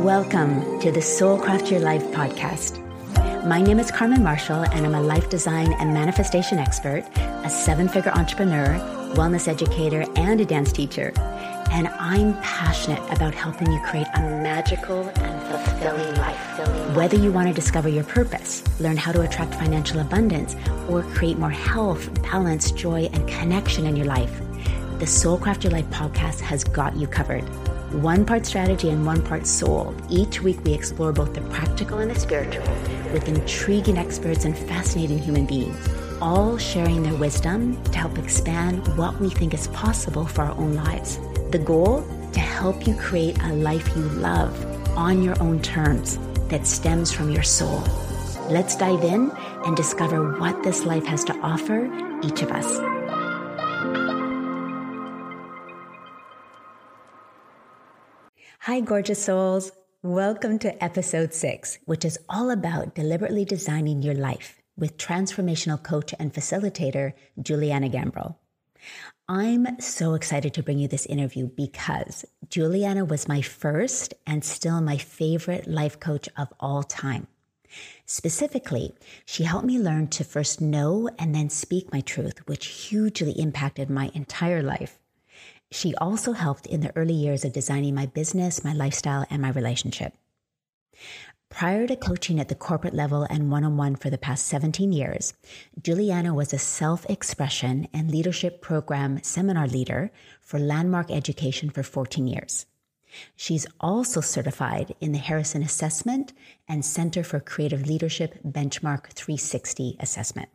Welcome to the Soulcraft Your Life podcast. My name is Carmen Marshall, and I'm a life design and manifestation expert, a seven figure entrepreneur, wellness educator, and a dance teacher. And I'm passionate about helping you create a magical and fulfilling life. Whether you want to discover your purpose, learn how to attract financial abundance, or create more health, balance, joy, and connection in your life, the Soulcraft Your Life podcast has got you covered one part strategy and one part soul. Each week, we explore both the practical and the spiritual with intriguing experts and fascinating human beings, all sharing their wisdom to help expand what we think is possible for our own lives. The goal? To help you create a life you love on your own terms that stems from your soul. Let's dive in and discover what this life has to offer each of us. Hi, gorgeous souls. Welcome to episode six, which is all about deliberately designing your life with transformational coach and facilitator, Juliana Gambrell. I'm so excited to bring you this interview because Juliana was my first and still my favorite life coach of all time. Specifically, she helped me learn to first know and then speak my truth, which hugely impacted my entire life. She also helped in the early years of designing my business, my lifestyle, and my relationship. Prior to coaching at the corporate level and one on one for the past 17 years, Juliana was a self expression and leadership program seminar leader for Landmark Education for 14 years. She's also certified in the Harrison Assessment and Center for Creative Leadership Benchmark 360 assessment.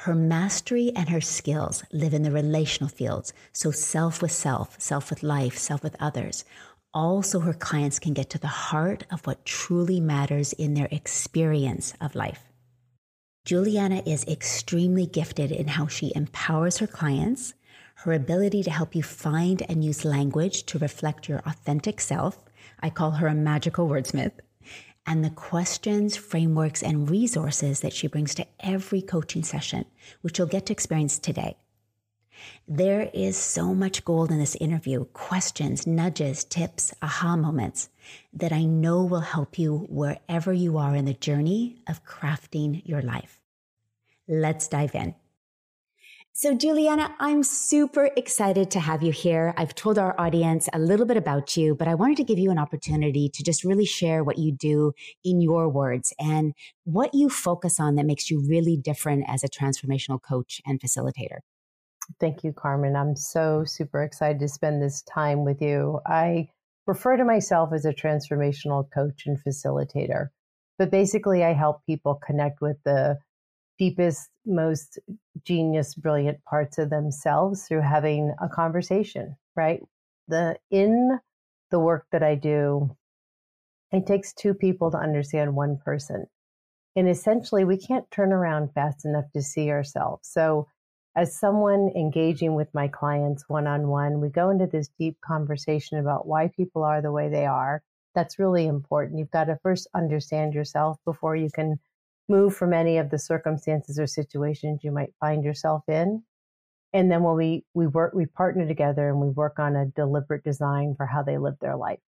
Her mastery and her skills live in the relational fields. So, self with self, self with life, self with others. Also, her clients can get to the heart of what truly matters in their experience of life. Juliana is extremely gifted in how she empowers her clients, her ability to help you find and use language to reflect your authentic self. I call her a magical wordsmith and the questions, frameworks, and resources that she brings to every coaching session, which you'll get to experience today. There is so much gold in this interview questions, nudges, tips, aha moments that I know will help you wherever you are in the journey of crafting your life. Let's dive in. So, Juliana, I'm super excited to have you here. I've told our audience a little bit about you, but I wanted to give you an opportunity to just really share what you do in your words and what you focus on that makes you really different as a transformational coach and facilitator. Thank you, Carmen. I'm so super excited to spend this time with you. I refer to myself as a transformational coach and facilitator, but basically, I help people connect with the deepest, most genius, brilliant parts of themselves through having a conversation, right? The in the work that I do, it takes two people to understand one person. And essentially, we can't turn around fast enough to see ourselves. So, as someone engaging with my clients one on one, we go into this deep conversation about why people are the way they are. That's really important. You've got to first understand yourself before you can move from any of the circumstances or situations you might find yourself in. And then when we, we work, we partner together and we work on a deliberate design for how they live their life,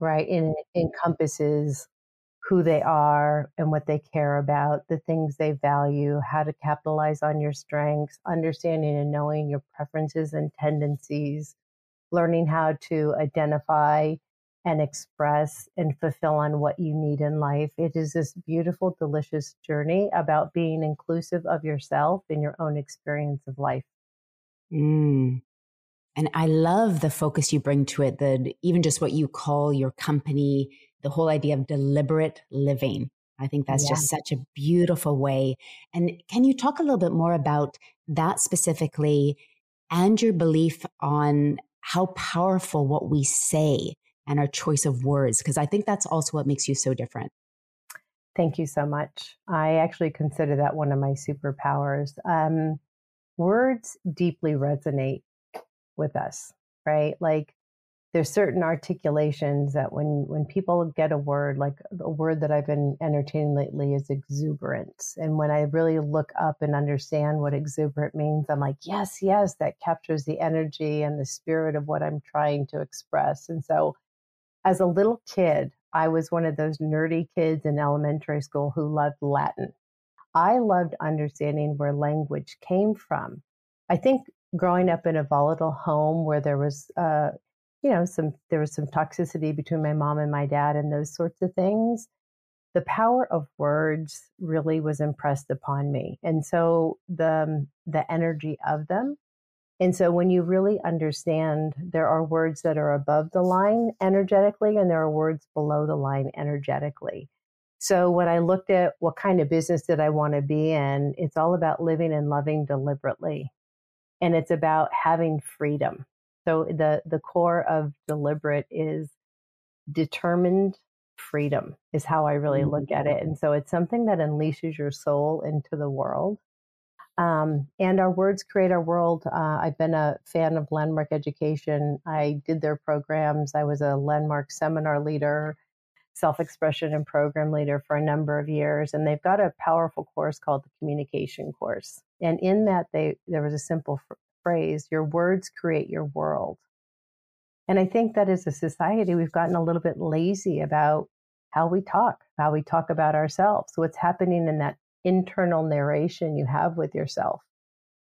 right? And it encompasses who they are and what they care about, the things they value, how to capitalize on your strengths, understanding and knowing your preferences and tendencies, learning how to identify and express and fulfill on what you need in life. It is this beautiful, delicious journey about being inclusive of yourself in your own experience of life. Mm. And I love the focus you bring to it, the even just what you call your company, the whole idea of deliberate living. I think that's yeah. just such a beautiful way. And can you talk a little bit more about that specifically and your belief on how powerful what we say and our choice of words, because I think that's also what makes you so different. Thank you so much. I actually consider that one of my superpowers. Um, words deeply resonate with us, right? Like there's certain articulations that when when people get a word, like a word that I've been entertaining lately is exuberance. And when I really look up and understand what exuberant means, I'm like, yes, yes, that captures the energy and the spirit of what I'm trying to express. And so as a little kid, I was one of those nerdy kids in elementary school who loved Latin. I loved understanding where language came from. I think growing up in a volatile home where there was, uh, you know, some there was some toxicity between my mom and my dad and those sorts of things. The power of words really was impressed upon me, and so the the energy of them and so when you really understand there are words that are above the line energetically and there are words below the line energetically. So when I looked at what kind of business did I want to be in, it's all about living and loving deliberately. And it's about having freedom. So the the core of deliberate is determined freedom is how I really look at it. Mm-hmm. And so it's something that unleashes your soul into the world um, and our words create our world. Uh, I've been a fan of Landmark Education. I did their programs. I was a Landmark seminar leader, self expression and program leader for a number of years. And they've got a powerful course called the Communication Course. And in that, they there was a simple f- phrase: "Your words create your world." And I think that as a society, we've gotten a little bit lazy about how we talk, how we talk about ourselves, what's happening in that internal narration you have with yourself.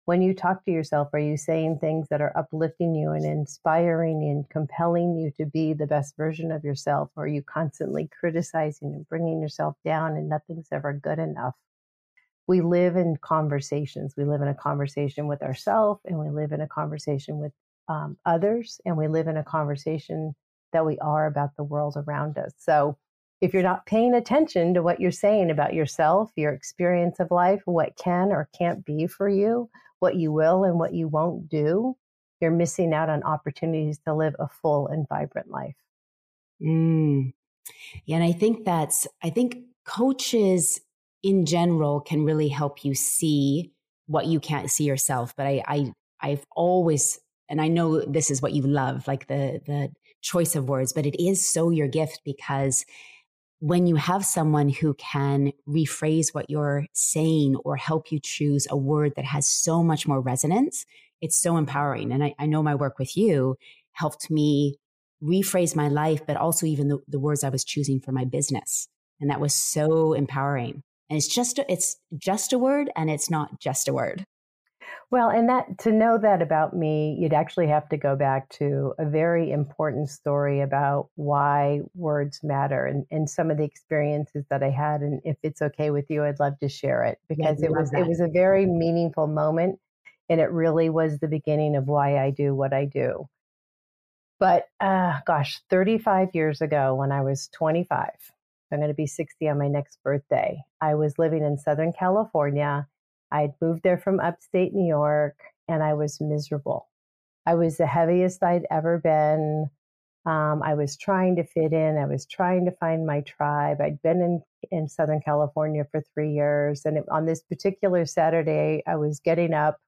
When you talk to yourself, are you saying things that are uplifting you and inspiring and compelling you to be the best version of yourself? Or are you constantly criticizing and bringing yourself down and nothing's ever good enough? We live in conversations. We live in a conversation with ourselves and we live in a conversation with um, others and we live in a conversation that we are about the world around us. So if you're not paying attention to what you're saying about yourself, your experience of life, what can or can't be for you, what you will and what you won't do, you're missing out on opportunities to live a full and vibrant life. Mm. Yeah, and I think that's, I think coaches in general can really help you see what you can't see yourself. But I, I, I've always, and I know this is what you love, like the, the choice of words, but it is so your gift because when you have someone who can rephrase what you're saying or help you choose a word that has so much more resonance, it's so empowering. And I, I know my work with you helped me rephrase my life, but also even the, the words I was choosing for my business. And that was so empowering. And it's just, a, it's just a word and it's not just a word. Well, and that to know that about me, you'd actually have to go back to a very important story about why words matter and, and some of the experiences that I had. And if it's okay with you, I'd love to share it because it was that. it was a very meaningful moment and it really was the beginning of why I do what I do. But uh, gosh, 35 years ago when I was 25, I'm going to be 60 on my next birthday, I was living in Southern California I'd moved there from upstate New York and I was miserable. I was the heaviest I'd ever been. Um, I was trying to fit in. I was trying to find my tribe. I'd been in, in Southern California for three years. And it, on this particular Saturday, I was getting up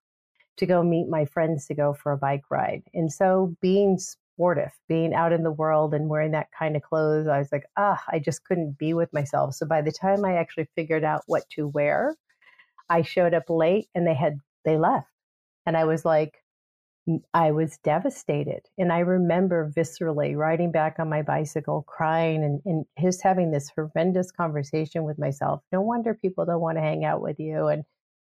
to go meet my friends to go for a bike ride. And so being sportive, being out in the world and wearing that kind of clothes, I was like, ah, I just couldn't be with myself. So by the time I actually figured out what to wear, I showed up late and they had they left. And I was like I was devastated. And I remember viscerally riding back on my bicycle, crying and, and just having this horrendous conversation with myself. No wonder people don't want to hang out with you. And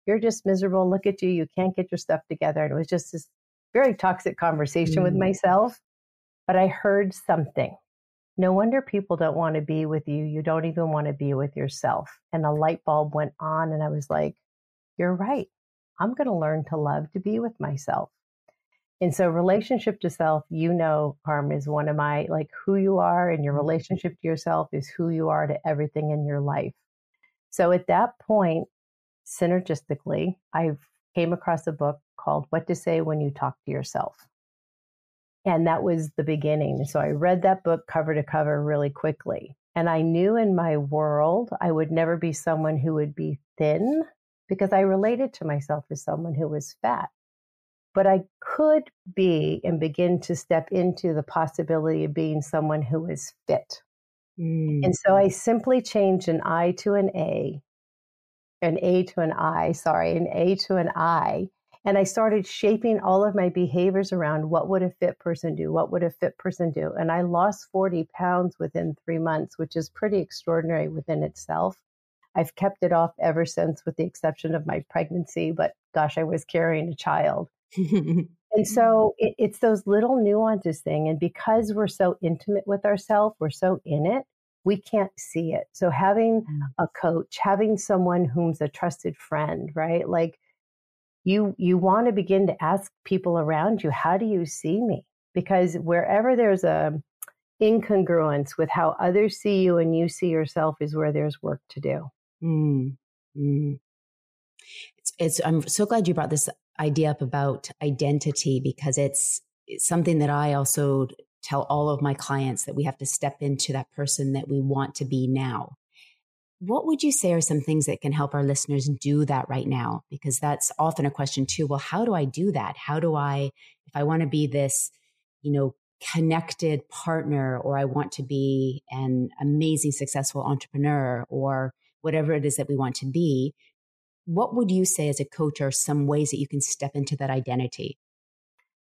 you're just miserable. Look at you. You can't get your stuff together. And it was just this very toxic conversation mm. with myself. But I heard something. No wonder people don't want to be with you. You don't even want to be with yourself. And a light bulb went on. And I was like, you're right. I'm going to learn to love to be with myself. And so, relationship to self, you know, Carm, is one of my like who you are, and your mm-hmm. relationship to yourself is who you are to everything in your life. So, at that point, synergistically, I came across a book called What to Say When You Talk to Yourself. And that was the beginning. So, I read that book cover to cover really quickly. And I knew in my world, I would never be someone who would be thin because I related to myself as someone who was fat. But I could be and begin to step into the possibility of being someone who is fit. Mm. And so I simply changed an I to an A, an A to an I, sorry, an A to an I. And I started shaping all of my behaviors around what would a fit person do? What would a fit person do? And I lost 40 pounds within three months, which is pretty extraordinary within itself. I've kept it off ever since, with the exception of my pregnancy. But gosh, I was carrying a child. and so it, it's those little nuances thing. And because we're so intimate with ourselves, we're so in it, we can't see it. So having a coach, having someone whom's a trusted friend, right? Like you you want to begin to ask people around you, how do you see me? Because wherever there's a incongruence with how others see you and you see yourself is where there's work to do. Mm, mm. It's, it's, I'm so glad you brought this idea up about identity because it's, it's something that I also tell all of my clients that we have to step into that person that we want to be now. What would you say are some things that can help our listeners do that right now? Because that's often a question too. Well, how do I do that? How do I, if I want to be this, you know, connected partner or I want to be an amazing, successful entrepreneur or whatever it is that we want to be, what would you say as a coach are some ways that you can step into that identity?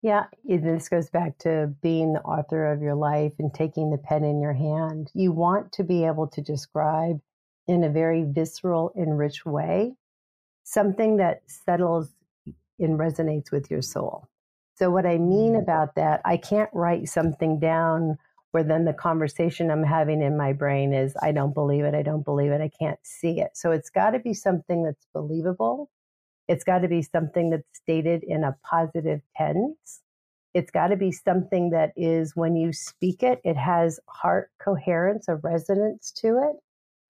Yeah, this goes back to being the author of your life and taking the pen in your hand. You want to be able to describe in a very visceral and rich way something that settles and resonates with your soul. So, what I mean mm. about that, I can't write something down where then the conversation I'm having in my brain is, I don't believe it, I don't believe it, I can't see it. So it's got to be something that's believable. It's got to be something that's stated in a positive tense. It's got to be something that is, when you speak it, it has heart coherence, a resonance to it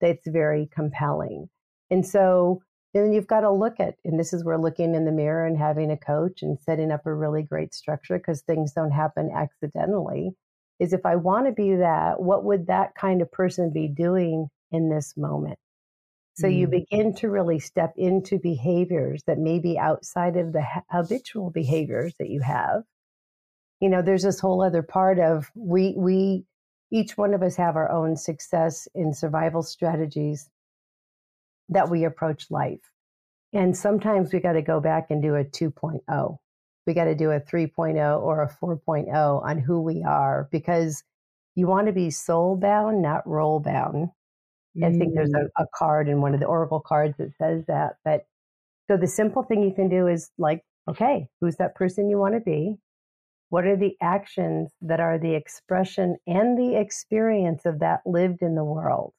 that's very compelling. And so then you've got to look at, and this is where looking in the mirror and having a coach and setting up a really great structure because things don't happen accidentally is if I want to be that, what would that kind of person be doing in this moment? So mm. you begin to really step into behaviors that may be outside of the habitual behaviors that you have. You know, there's this whole other part of we we each one of us have our own success in survival strategies that we approach life. And sometimes we got to go back and do a 2.0 we got to do a 3.0 or a 4.0 on who we are because you want to be soul bound, not role bound. Mm. I think there's a, mm. a card in one of the Oracle cards that says that. But so the simple thing you can do is like, okay, who's that person you want to be? What are the actions that are the expression and the experience of that lived in the world?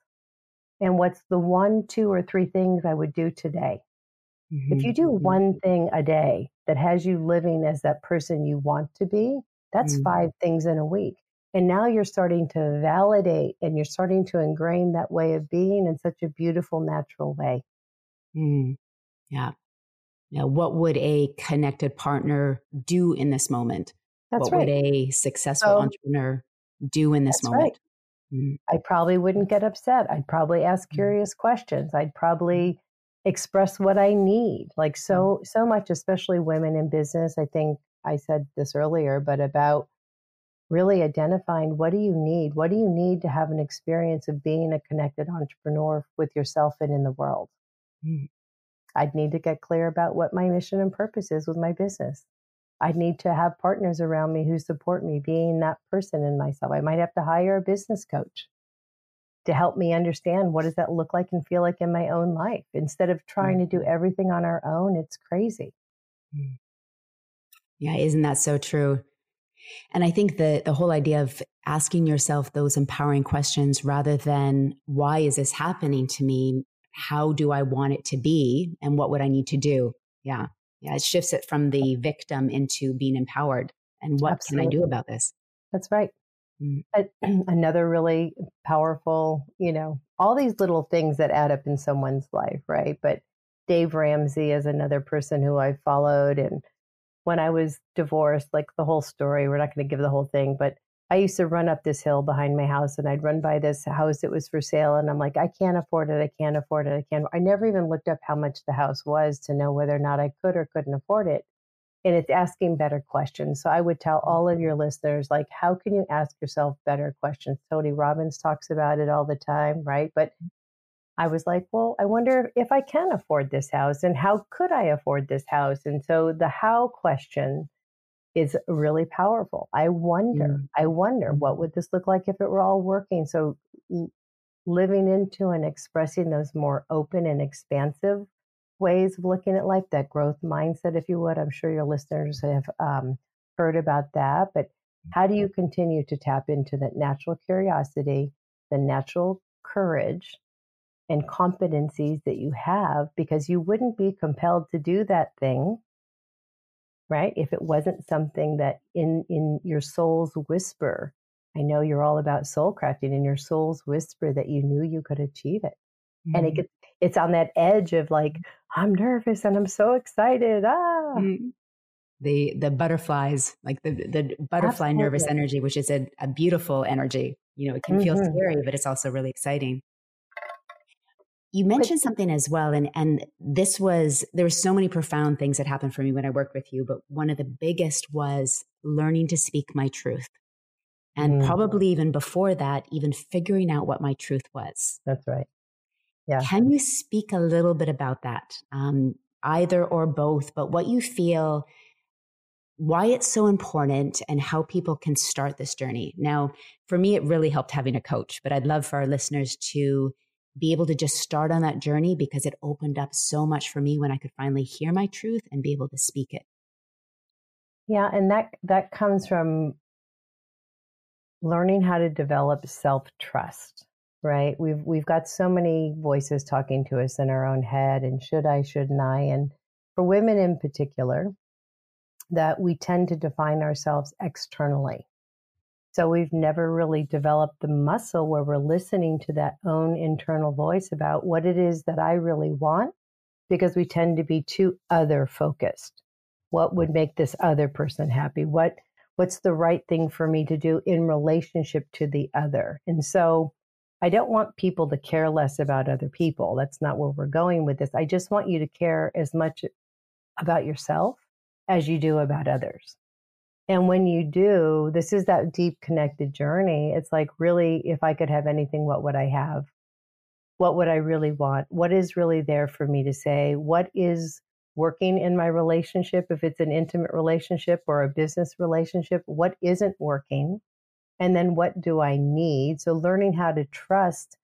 And what's the one, two, or three things I would do today? Mm-hmm. If you do mm-hmm. one thing a day that has you living as that person you want to be, that's mm-hmm. five things in a week. And now you're starting to validate and you're starting to ingrain that way of being in such a beautiful, natural way. Mm. Yeah. Now, what would a connected partner do in this moment? That's what right. would a successful so, entrepreneur do in this moment? Right. Mm. I probably wouldn't get upset. I'd probably ask mm. curious questions. I'd probably express what I need. Like mm. so so much, especially women in business. I think I said this earlier, but about really identifying what do you need? What do you need to have an experience of being a connected entrepreneur with yourself and in the world? Mm. I'd need to get clear about what my mission and purpose is with my business. I'd need to have partners around me who support me being that person in myself. I might have to hire a business coach to help me understand what does that look like and feel like in my own life. Instead of trying to do mm-hmm. everything on our own it's crazy. Mm. yeah isn't that so true? And i think the the whole idea of asking yourself those empowering questions rather than why is this happening to me? How do i want it to be? And what would i need to do? Yeah. Yeah it shifts it from the victim into being empowered and what Absolutely. can i do about this? That's right Mm. another really powerful, you know, all these little things that add up in someone's life, right? But Dave Ramsey is another person who I followed. And when I was divorced, like the whole story, we're not going to give the whole thing, but I used to run up this hill behind my house and I'd run by this house that was for sale. And I'm like, I can't afford it. I can't afford it. I can't. I never even looked up how much the house was to know whether or not I could or couldn't afford it and it's asking better questions. So I would tell all of your listeners, like, how can you ask yourself better questions? Tony Robbins talks about it all the time, right? But I was like, well, I wonder if I can afford this house and how could I afford this house? And so the how question is really powerful. I wonder, mm. I wonder what mm-hmm. would this look like if it were all working? So living into and expressing those more open and expansive ways of looking at life, that growth mindset, if you would. I'm sure your listeners have um, heard about that. But how do you mm-hmm. continue to tap into that natural curiosity, the natural courage, and competencies that you have? Because you wouldn't be compelled to do that thing, right? If it wasn't something that in, in your soul's whisper, I know you're all about soul crafting, in your soul's whisper that you knew you could achieve it. Mm-hmm. And it mm-hmm. gets, it's on that edge of like, I'm nervous and I'm so excited. Ah. Mm-hmm. The the butterflies, like the the butterfly Absolutely. nervous energy, which is a, a beautiful energy. You know, it can feel mm-hmm. scary, but it's also really exciting. You mentioned something as well, and and this was there were so many profound things that happened for me when I worked with you, but one of the biggest was learning to speak my truth. And mm. probably even before that, even figuring out what my truth was. That's right. Yeah. Can you speak a little bit about that? Um, either or both, but what you feel, why it's so important, and how people can start this journey. Now, for me, it really helped having a coach, but I'd love for our listeners to be able to just start on that journey because it opened up so much for me when I could finally hear my truth and be able to speak it. Yeah, and that that comes from learning how to develop self-trust right? We've we've got so many voices talking to us in our own head and should I, shouldn't I? And for women in particular, that we tend to define ourselves externally. So we've never really developed the muscle where we're listening to that own internal voice about what it is that I really want because we tend to be too other focused. What would make this other person happy? What what's the right thing for me to do in relationship to the other? And so I don't want people to care less about other people. That's not where we're going with this. I just want you to care as much about yourself as you do about others. And when you do, this is that deep connected journey. It's like, really, if I could have anything, what would I have? What would I really want? What is really there for me to say? What is working in my relationship? If it's an intimate relationship or a business relationship, what isn't working? And then what do I need? So learning how to trust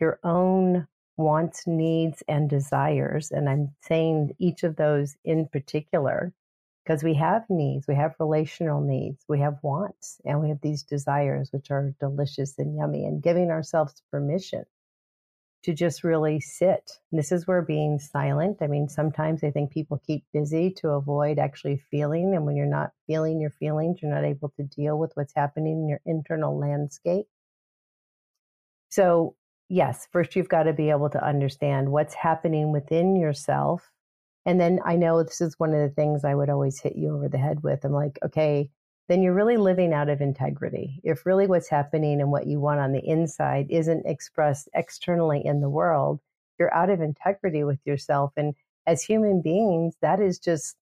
your own wants, needs, and desires. And I'm saying each of those in particular because we have needs, we have relational needs, we have wants, and we have these desires, which are delicious and yummy, and giving ourselves permission to just really sit. This is where being silent. I mean, sometimes I think people keep busy to avoid actually feeling. And when you're not feeling your feelings, you're not able to deal with what's happening in your internal landscape. So, yes, first you've got to be able to understand what's happening within yourself. And then I know this is one of the things I would always hit you over the head with. I'm like, okay, then you're really living out of integrity. If really what's happening and what you want on the inside isn't expressed externally in the world, you're out of integrity with yourself. And as human beings, that is just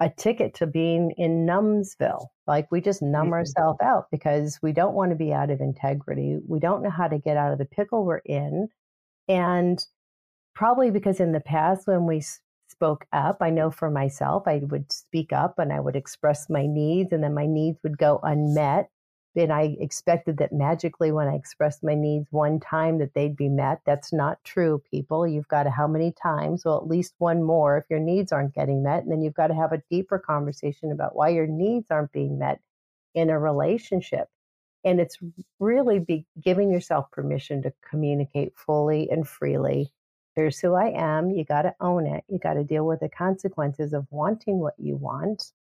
a ticket to being in numbsville. Like we just numb mm-hmm. ourselves out because we don't want to be out of integrity. We don't know how to get out of the pickle we're in. And probably because in the past, when we spoke up. I know for myself, I would speak up and I would express my needs, and then my needs would go unmet. And I expected that magically, when I expressed my needs one time, that they'd be met. That's not true, people. You've got to how many times? Well, at least one more if your needs aren't getting met. And then you've got to have a deeper conversation about why your needs aren't being met in a relationship. And it's really be giving yourself permission to communicate fully and freely here's who I am. You got to own it. You got to deal with the consequences of wanting what you want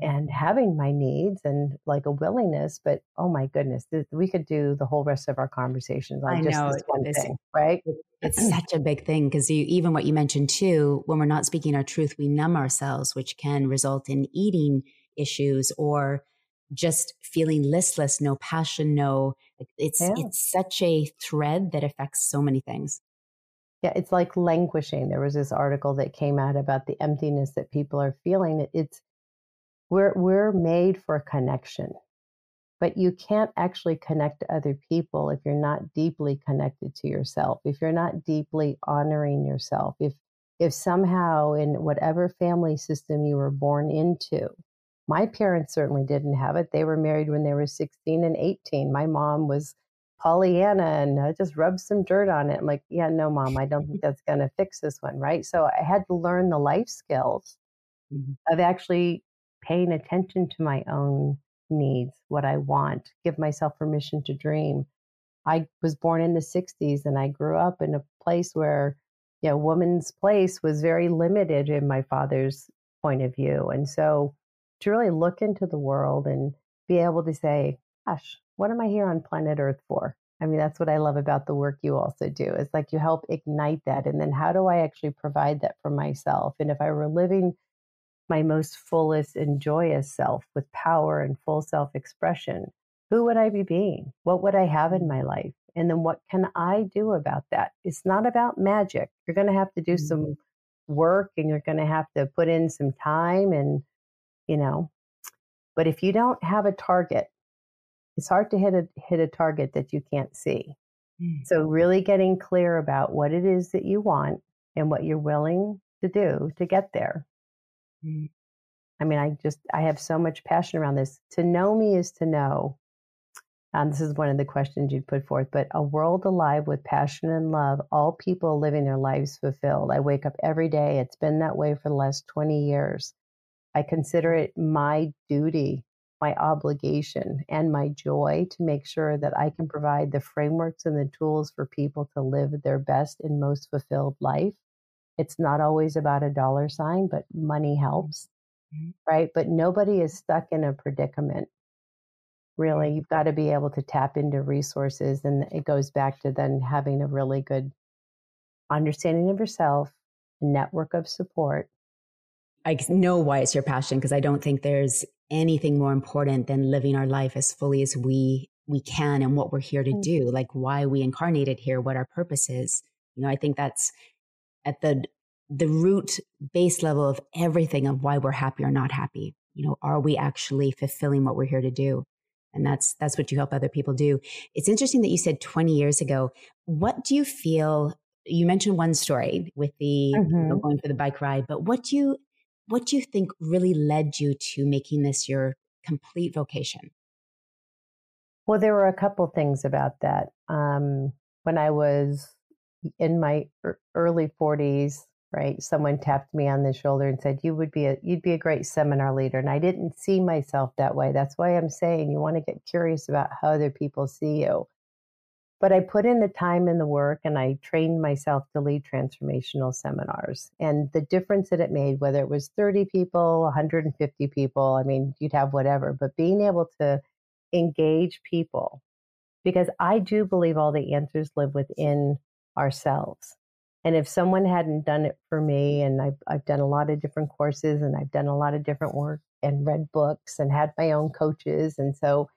and having my needs and like a willingness. But oh my goodness, th- we could do the whole rest of our conversations on I just know, this one it's, thing, right? It's such a big thing because even what you mentioned too, when we're not speaking our truth, we numb ourselves, which can result in eating issues or just feeling listless, no passion, no. It's yeah. it's such a thread that affects so many things. Yeah, it's like languishing. There was this article that came out about the emptiness that people are feeling. It's we're we're made for connection. but you can't actually connect to other people if you're not deeply connected to yourself if you're not deeply honoring yourself if if somehow in whatever family system you were born into my parents certainly didn't have it they were married when they were 16 and 18 my mom was pollyanna and uh, just rub some dirt on it i'm like yeah no mom i don't think that's going to fix this one right so i had to learn the life skills mm-hmm. of actually paying attention to my own needs, what I want, give myself permission to dream. I was born in the 60s and I grew up in a place where, you know, woman's place was very limited in my father's point of view. And so to really look into the world and be able to say, gosh, what am I here on planet Earth for? I mean, that's what I love about the work you also do. It's like you help ignite that. And then how do I actually provide that for myself? And if I were living my most fullest and joyous self with power and full self expression, who would I be being? What would I have in my life? And then what can I do about that? It's not about magic. You're going to have to do mm-hmm. some work and you're going to have to put in some time and, you know, but if you don't have a target, it's hard to hit a hit a target that you can't see. Mm-hmm. So really getting clear about what it is that you want and what you're willing to do to get there. Mm. I mean, I just, I have so much passion around this. To know me is to know. Um, this is one of the questions you'd put forth, but a world alive with passion and love, all people living their lives fulfilled. I wake up every day. It's been that way for the last 20 years. I consider it my duty, my obligation, and my joy to make sure that I can provide the frameworks and the tools for people to live their best and most fulfilled life. It's not always about a dollar sign, but money helps, mm-hmm. right? But nobody is stuck in a predicament. Really, you've got to be able to tap into resources. And it goes back to then having a really good understanding of yourself, network of support. I know why it's your passion because I don't think there's anything more important than living our life as fully as we we can and what we're here to mm. do like why we incarnated here what our purpose is you know i think that's at the the root base level of everything of why we're happy or not happy. You know, are we actually fulfilling what we're here to do? And that's that's what you help other people do. It's interesting that you said 20 years ago. What do you feel? You mentioned one story with the mm-hmm. you know, mm-hmm. going for the bike ride, but what do you what do you think really led you to making this your complete vocation? Well, there were a couple things about that. Um, when I was in my early 40s, right? Someone tapped me on the shoulder and said, "You would be a you'd be a great seminar leader." And I didn't see myself that way. That's why I'm saying you want to get curious about how other people see you. But I put in the time and the work and I trained myself to lead transformational seminars. And the difference that it made, whether it was 30 people, 150 people, I mean, you'd have whatever, but being able to engage people because I do believe all the answers live within ourselves. And if someone hadn't done it for me, and I've, I've done a lot of different courses and I've done a lot of different work and read books and had my own coaches. And so,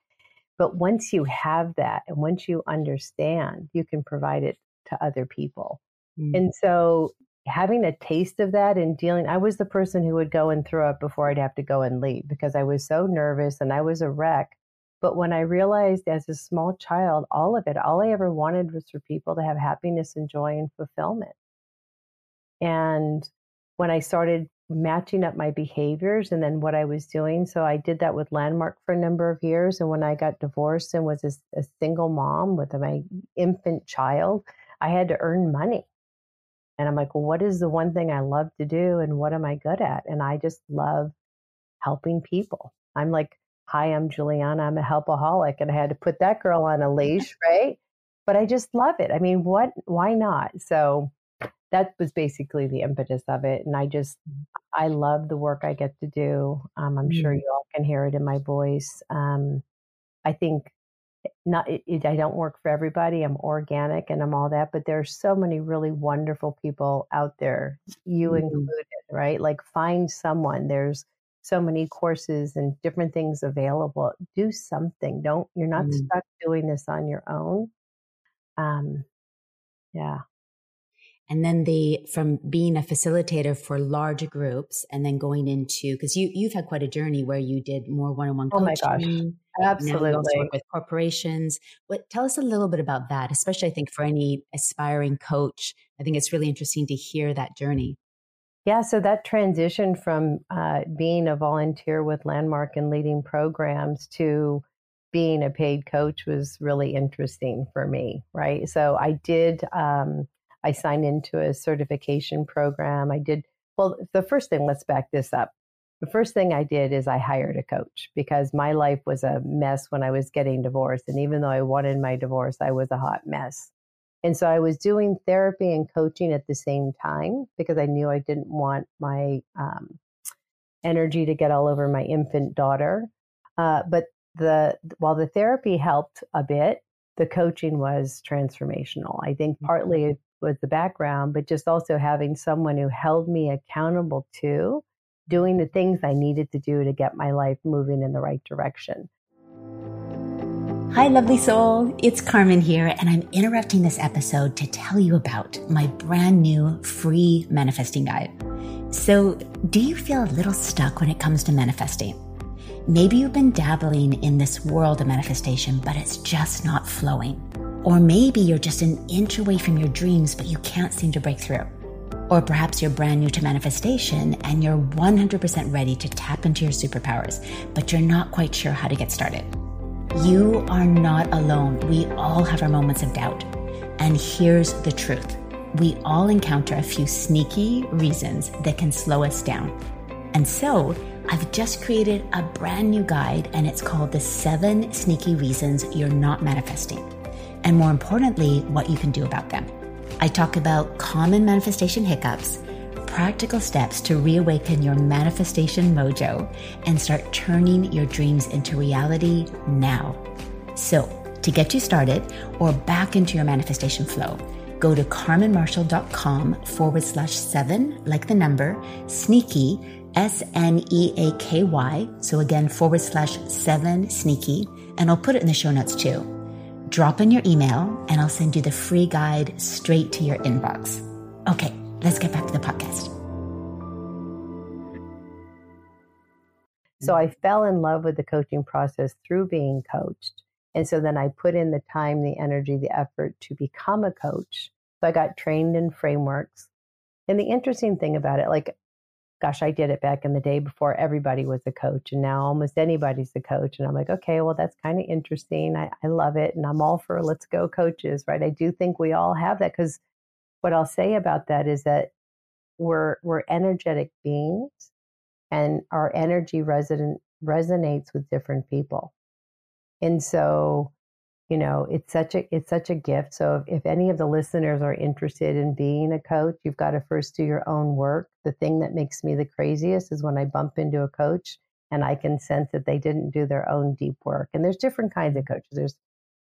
but once you have that and once you understand, you can provide it to other people. Mm-hmm. And so, having a taste of that and dealing, I was the person who would go and throw up before I'd have to go and leave because I was so nervous and I was a wreck. But when I realized as a small child, all of it, all I ever wanted was for people to have happiness and joy and fulfillment. And when I started matching up my behaviors and then what I was doing, so I did that with Landmark for a number of years. And when I got divorced and was a, a single mom with my infant child, I had to earn money. And I'm like, well, what is the one thing I love to do and what am I good at? And I just love helping people. I'm like, hi, I'm Juliana, I'm a helpaholic. And I had to put that girl on a leash, right? But I just love it. I mean, what, why not? So that was basically the impetus of it. And I just, I love the work I get to do. Um, I'm mm-hmm. sure you all can hear it in my voice. Um, I think not, it, it, I don't work for everybody. I'm organic and I'm all that, but there's so many really wonderful people out there, you mm-hmm. included, right? Like find someone. There's, so many courses and different things available. Do something. Don't you're not mm. stuck doing this on your own. Um, yeah. And then the from being a facilitator for large groups and then going into because you you've had quite a journey where you did more one-on-one oh coaching. my gosh. absolutely now you work with corporations. What tell us a little bit about that especially i think for any aspiring coach. I think it's really interesting to hear that journey. Yeah so that transition from uh, being a volunteer with landmark and leading programs to being a paid coach was really interesting for me right? So i did um, I signed into a certification program. I did, well, the first thing, let's back this up. The first thing I did is I hired a coach because my life was a mess when I was getting divorced. And even though I wanted my divorce, I was a hot mess. And so I was doing therapy and coaching at the same time because I knew I didn't want my um, energy to get all over my infant daughter. Uh, but the while the therapy helped a bit, the coaching was transformational. I think mm-hmm. partly was the background, but just also having someone who held me accountable to doing the things I needed to do to get my life moving in the right direction. Hi, lovely soul. It's Carmen here, and I'm interrupting this episode to tell you about my brand new free manifesting guide. So, do you feel a little stuck when it comes to manifesting? Maybe you've been dabbling in this world of manifestation, but it's just not flowing. Or maybe you're just an inch away from your dreams, but you can't seem to break through. Or perhaps you're brand new to manifestation and you're 100% ready to tap into your superpowers, but you're not quite sure how to get started. You are not alone. We all have our moments of doubt. And here's the truth we all encounter a few sneaky reasons that can slow us down. And so, I've just created a brand new guide, and it's called The Seven Sneaky Reasons You're Not Manifesting and more importantly, what you can do about them. I talk about common manifestation hiccups, practical steps to reawaken your manifestation mojo, and start turning your dreams into reality now. So, to get you started or back into your manifestation flow, go to carmenmarshall.com forward slash seven, like the number, sneaky, S N E A K Y. So again, forward slash seven sneaky. And I'll put it in the show notes too drop in your email and I'll send you the free guide straight to your inbox. Okay, let's get back to the podcast. So I fell in love with the coaching process through being coached. And so then I put in the time, the energy, the effort to become a coach. So I got trained in frameworks. And the interesting thing about it, like gosh, I did it back in the day before everybody was a coach, and now almost anybody's a coach. And I'm like, okay, well, that's kind of interesting. I, I love it, and I'm all for let's go coaches, right? I do think we all have that because what I'll say about that is that we're we're energetic beings, and our energy resident resonates with different people, and so you know it's such a it's such a gift. So if, if, any of the listeners are interested in being a coach you've got to first do your own work. The thing that makes me the craziest is when i bump into a coach and i can sense that they didn't do their own deep work. And there's different kinds of coaches. There's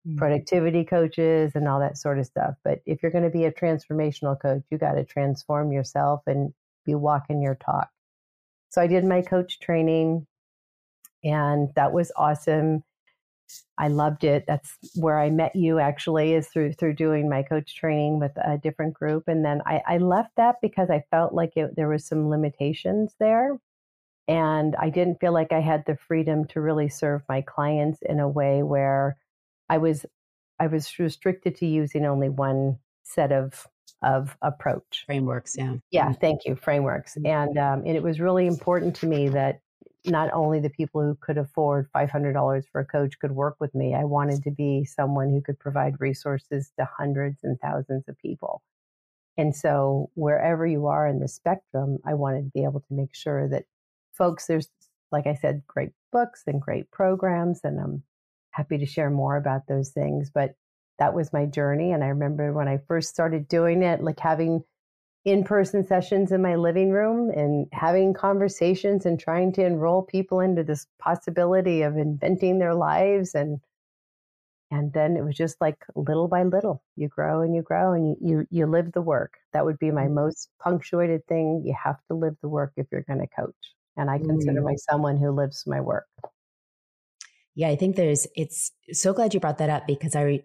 mm-hmm. productivity coaches and all that sort of stuff. But if you're going to be a transformational coach you got to transform yourself and be walking your talk. So i did my coach training and that was awesome I loved it. That's where I met you actually is through through doing my coach training with a different group. And then I, I left that because I felt like it, there was some limitations there. And I didn't feel like I had the freedom to really serve my clients in a way where I was I was restricted to using only one set of of approach frameworks. Yeah, yeah. Thank you, frameworks. Mm-hmm. And um, and it was really important to me that not only the people who could afford $500 for a coach could work with me, I wanted to be someone who could provide resources to hundreds and thousands of people. And so, wherever you are in the spectrum, I wanted to be able to make sure that folks, there's, like I said, great books and great programs, and I'm happy to share more about those things. But that was my journey. And I remember when I first started doing it, like having in person sessions in my living room and having conversations and trying to enroll people into this possibility of inventing their lives and and then it was just like little by little you grow and you grow and you you, you live the work that would be my mm. most punctuated thing you have to live the work if you're going to coach and i consider mm. myself someone who lives my work yeah i think there's it's so glad you brought that up because i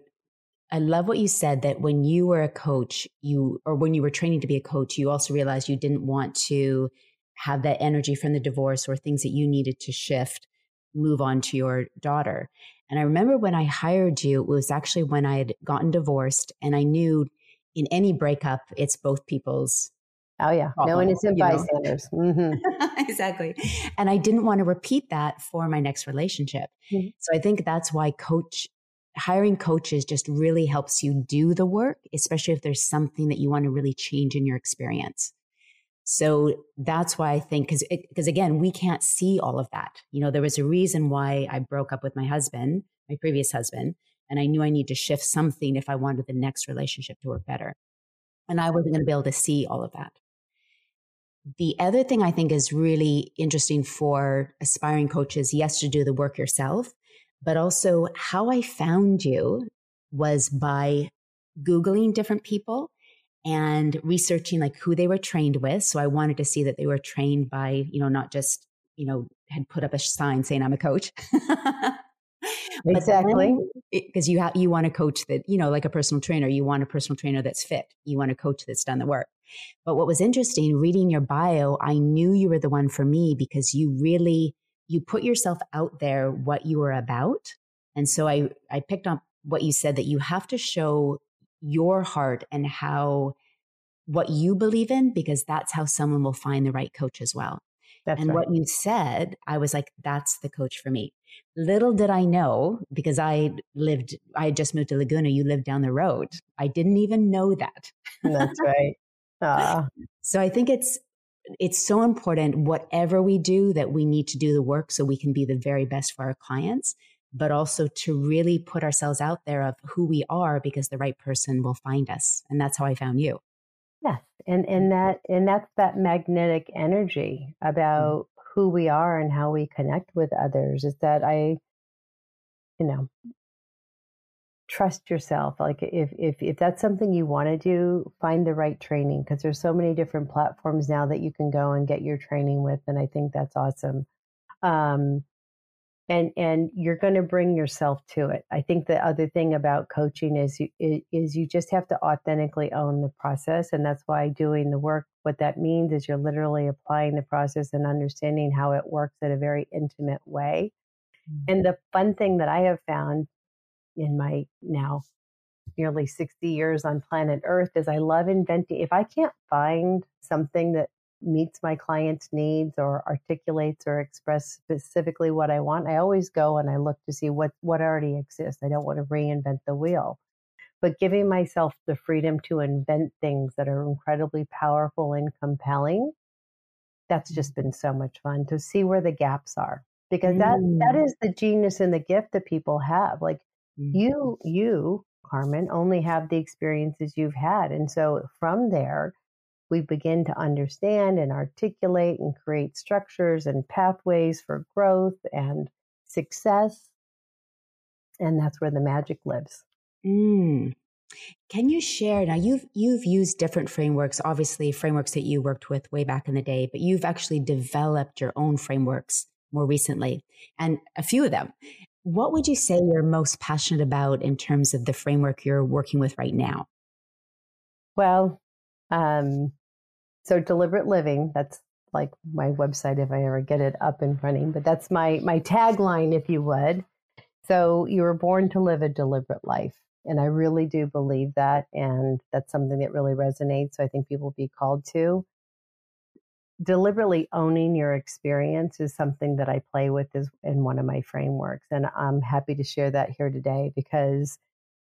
I love what you said that when you were a coach, you, or when you were training to be a coach, you also realized you didn't want to have that energy from the divorce or things that you needed to shift, move on to your daughter. And I remember when I hired you, it was actually when I had gotten divorced and I knew in any breakup, it's both people's. Oh, yeah. no innocent bystanders. Mm-hmm. exactly. And I didn't want to repeat that for my next relationship. Mm-hmm. So I think that's why coach hiring coaches just really helps you do the work, especially if there's something that you want to really change in your experience. So that's why I think, because because again, we can't see all of that. You know, there was a reason why I broke up with my husband, my previous husband, and I knew I need to shift something if I wanted the next relationship to work better. And I wasn't going to be able to see all of that. The other thing I think is really interesting for aspiring coaches, yes, to do the work yourself, but also how I found you was by Googling different people and researching like who they were trained with. So I wanted to see that they were trained by, you know, not just, you know, had put up a sign saying I'm a coach. exactly. Because you have, you want a coach that, you know, like a personal trainer, you want a personal trainer that's fit. You want a coach that's done the work. But what was interesting reading your bio, I knew you were the one for me because you really you put yourself out there what you are about. And so I, I picked up what you said that you have to show your heart and how what you believe in, because that's how someone will find the right coach as well. That's and right. what you said, I was like, that's the coach for me. Little did I know, because I lived, I had just moved to Laguna, you lived down the road. I didn't even know that. That's right. Uh. So I think it's it's so important, whatever we do, that we need to do the work so we can be the very best for our clients, but also to really put ourselves out there of who we are because the right person will find us. And that's how I found you. Yes. And, and that, and that's that magnetic energy about mm-hmm. who we are and how we connect with others is that I, you know, trust yourself. Like if if if that's something you want to do find the right training because there's so many different platforms now that you can go and get your training with and i think that's awesome. Um and and you're going to bring yourself to it. I think the other thing about coaching is you is you just have to authentically own the process and that's why doing the work what that means is you're literally applying the process and understanding how it works in a very intimate way. Mm-hmm. and the fun thing that i have found in my now nearly 60 years on planet Earth is I love inventing. If I can't find something that meets my client's needs or articulates or express specifically what I want, I always go and I look to see what what already exists. I don't want to reinvent the wheel. But giving myself the freedom to invent things that are incredibly powerful and compelling, that's just been so much fun to see where the gaps are. Because that mm. that is the genius and the gift that people have. Like Mm-hmm. You, you, Carmen, only have the experiences you've had. And so from there, we begin to understand and articulate and create structures and pathways for growth and success. And that's where the magic lives. Mm. Can you share now? You've you've used different frameworks, obviously frameworks that you worked with way back in the day, but you've actually developed your own frameworks more recently, and a few of them. What would you say you're most passionate about in terms of the framework you're working with right now? Well, um, so deliberate living, that's like my website if I ever get it up and running, but that's my my tagline if you would. So you were born to live a deliberate life. And I really do believe that. And that's something that really resonates. So I think people will be called to deliberately owning your experience is something that I play with is in one of my frameworks. And I'm happy to share that here today because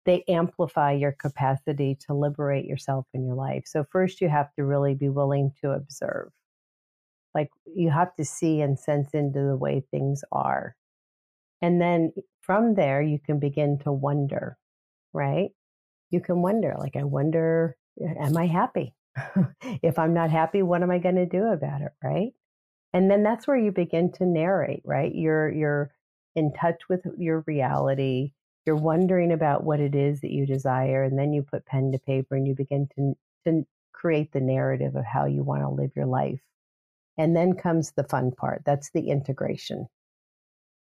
they amplify your capacity to liberate yourself in your life. So, first, you have to really be willing to observe. Like, you have to see and sense into the way things are. And then from there, you can begin to wonder, right? You can wonder, like, I wonder, am I happy? if I'm not happy, what am I going to do about it, right? And then that's where you begin to narrate, right? You're you're in touch with your reality. You're wondering about what it is that you desire, and then you put pen to paper and you begin to to create the narrative of how you want to live your life. And then comes the fun part. That's the integration.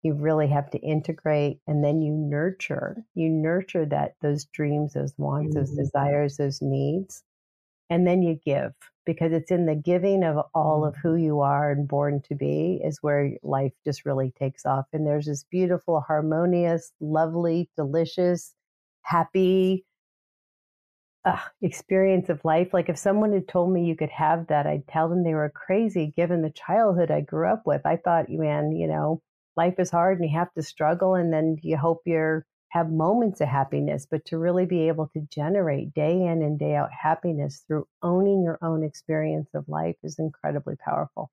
You really have to integrate and then you nurture. You nurture that those dreams, those wants, mm-hmm. those desires, those needs. And then you give because it's in the giving of all of who you are and born to be is where life just really takes off. And there's this beautiful, harmonious, lovely, delicious, happy uh, experience of life. Like if someone had told me you could have that, I'd tell them they were crazy given the childhood I grew up with. I thought, man, you know, life is hard and you have to struggle and then you hope you're have moments of happiness, but to really be able to generate day in and day out happiness through owning your own experience of life is incredibly powerful.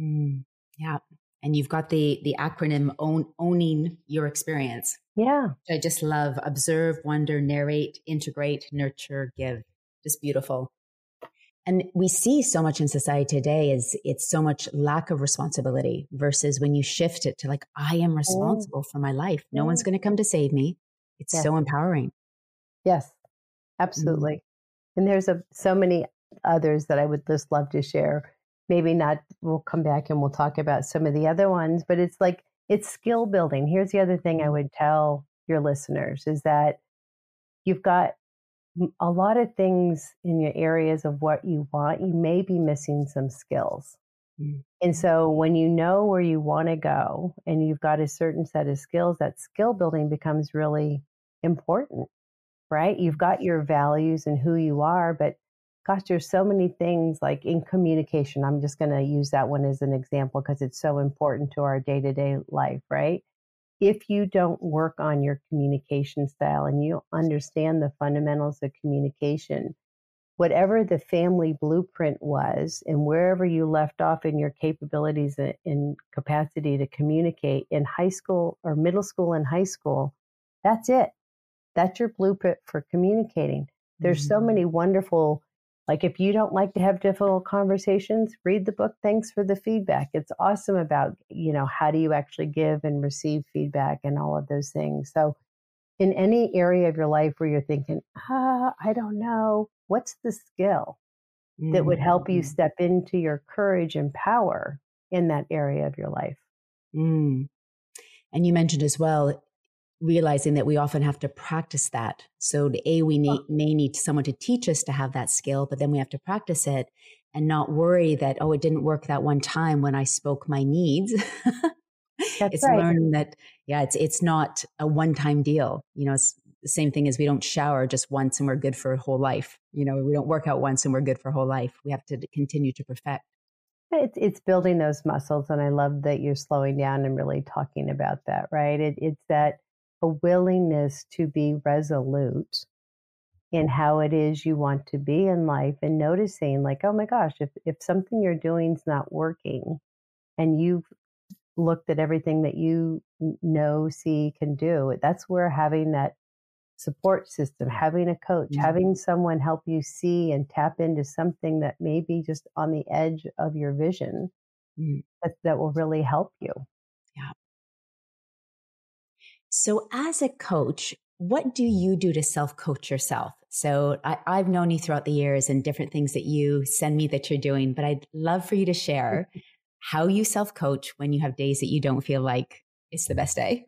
Mm, yeah. And you've got the the acronym own owning your experience. Yeah. I just love observe, wonder, narrate, integrate, nurture, give. Just beautiful. And we see so much in society today is it's so much lack of responsibility versus when you shift it to like, I am responsible for my life. No one's going to come to save me. It's yes. so empowering. Yes, mm-hmm. absolutely. Mm-hmm. And there's a, so many others that I would just love to share. Maybe not, we'll come back and we'll talk about some of the other ones, but it's like, it's skill building. Here's the other thing I mm-hmm. would tell your listeners is that you've got a lot of things in your areas of what you want, you may be missing some skills. Mm. And so when you know where you want to go and you've got a certain set of skills, that skill building becomes really important, right? You've got your values and who you are, but gosh, there's so many things like in communication. I'm just going to use that one as an example because it's so important to our day to day life, right? If you don't work on your communication style and you understand the fundamentals of communication, whatever the family blueprint was, and wherever you left off in your capabilities and capacity to communicate in high school or middle school and high school, that's it. That's your blueprint for communicating. There's mm-hmm. so many wonderful like if you don't like to have difficult conversations, read the book. Thanks for the feedback. It's awesome about, you know, how do you actually give and receive feedback and all of those things. So in any area of your life where you're thinking, ah, I don't know, what's the skill mm-hmm. that would help you mm-hmm. step into your courage and power in that area of your life? Mm. And you mentioned as well, realizing that we often have to practice that. So, A, we may, may need someone to teach us to have that skill, but then we have to practice it and not worry that, oh, it didn't work that one time when I spoke my needs. it's right. learning that, yeah, it's, it's not a one time deal. You know, it's the same thing as we don't shower just once and we're good for a whole life. You know, we don't work out once and we're good for a whole life. We have to continue to perfect. It's it's building those muscles, and I love that you're slowing down and really talking about that. Right? It, it's that a willingness to be resolute in how it is you want to be in life and noticing like oh my gosh if, if something you're doing is not working and you've looked at everything that you know see can do that's where having that support system having a coach mm-hmm. having someone help you see and tap into something that may be just on the edge of your vision mm-hmm. that, that will really help you so, as a coach, what do you do to self coach yourself? So, I, have known you throughout the years and different things that you send me that you're doing, but I'd love for you to share how you self coach when you have days that you don't feel like it's the best day.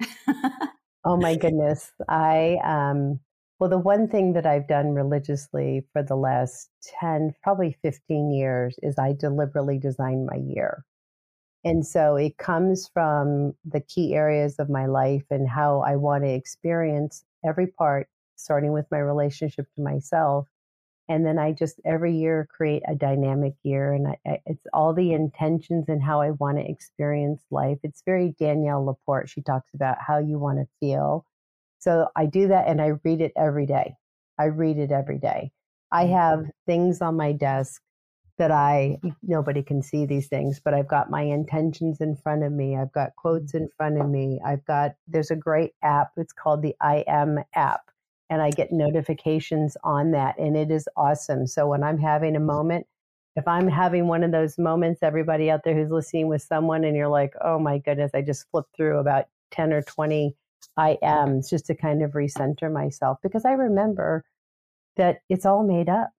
oh my goodness. I, um, well, the one thing that I've done religiously for the last 10, probably 15 years is I deliberately design my year. And so it comes from the key areas of my life and how I want to experience every part, starting with my relationship to myself. And then I just every year create a dynamic year. And I, it's all the intentions and how I want to experience life. It's very Danielle Laporte. She talks about how you want to feel. So I do that and I read it every day. I read it every day. I mm-hmm. have things on my desk that I, nobody can see these things, but I've got my intentions in front of me. I've got quotes in front of me. I've got, there's a great app. It's called the I Am app. And I get notifications on that. And it is awesome. So when I'm having a moment, if I'm having one of those moments, everybody out there who's listening with someone and you're like, oh my goodness, I just flipped through about 10 or 20 I ams just to kind of recenter myself because I remember that it's all made up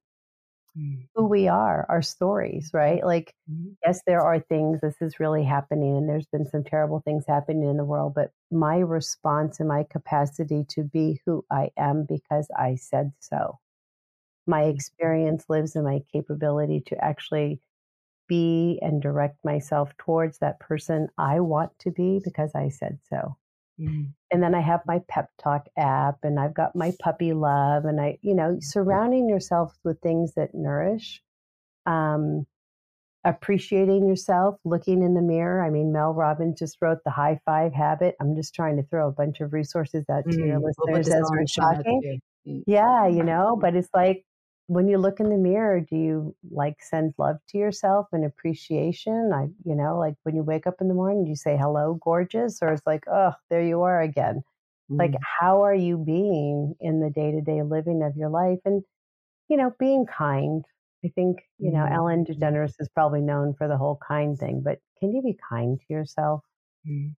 mm. who we are, our stories, right? Like, mm-hmm. yes, there are things, this is really happening, and there's been some terrible things happening in the world, but my response and my capacity to be who I am because I said so. My experience lives in my capability to actually be and direct myself towards that person I want to be because I said so. Mm-hmm. And then I have my pep talk app and I've got my puppy love and I, you know, surrounding yourself with things that nourish, um, appreciating yourself, looking in the mirror. I mean, Mel Robbins just wrote the high five habit. I'm just trying to throw a bunch of resources out to mm-hmm. your listeners as we're talking. Yeah, you know, but it's like when you look in the mirror, do you like send love to yourself and appreciation? I, you know, like when you wake up in the morning, do you say hello, gorgeous, or it's like, oh, there you are again. Mm. Like, how are you being in the day to day living of your life? And, you know, being kind. I think, you know, mm. Ellen DeGeneres is probably known for the whole kind thing, but can you be kind to yourself? Mm.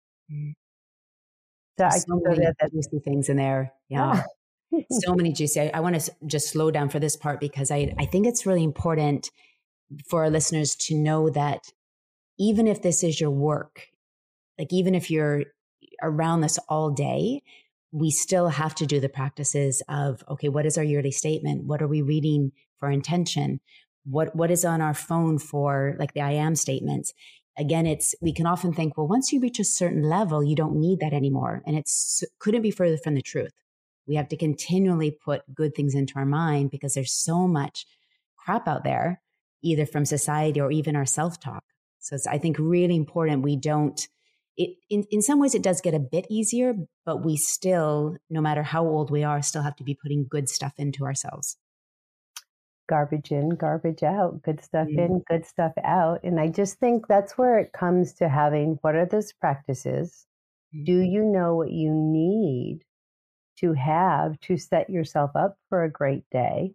So, I many that, juicy things in there. Yeah. yeah so many juicy. I, I want to just slow down for this part because I, I think it's really important for our listeners to know that even if this is your work, like even if you're around this all day, we still have to do the practices of okay, what is our yearly statement? What are we reading for intention? What what is on our phone for like the I am statements? Again, it's we can often think, well, once you reach a certain level, you don't need that anymore, and it's couldn't be further from the truth. We have to continually put good things into our mind because there's so much crap out there, either from society or even our self talk. So it's, I think, really important we don't. It, in, in some ways, it does get a bit easier, but we still, no matter how old we are, still have to be putting good stuff into ourselves. Garbage in, garbage out, good stuff mm. in, good stuff out. And I just think that's where it comes to having what are those practices? Do you know what you need to have to set yourself up for a great day,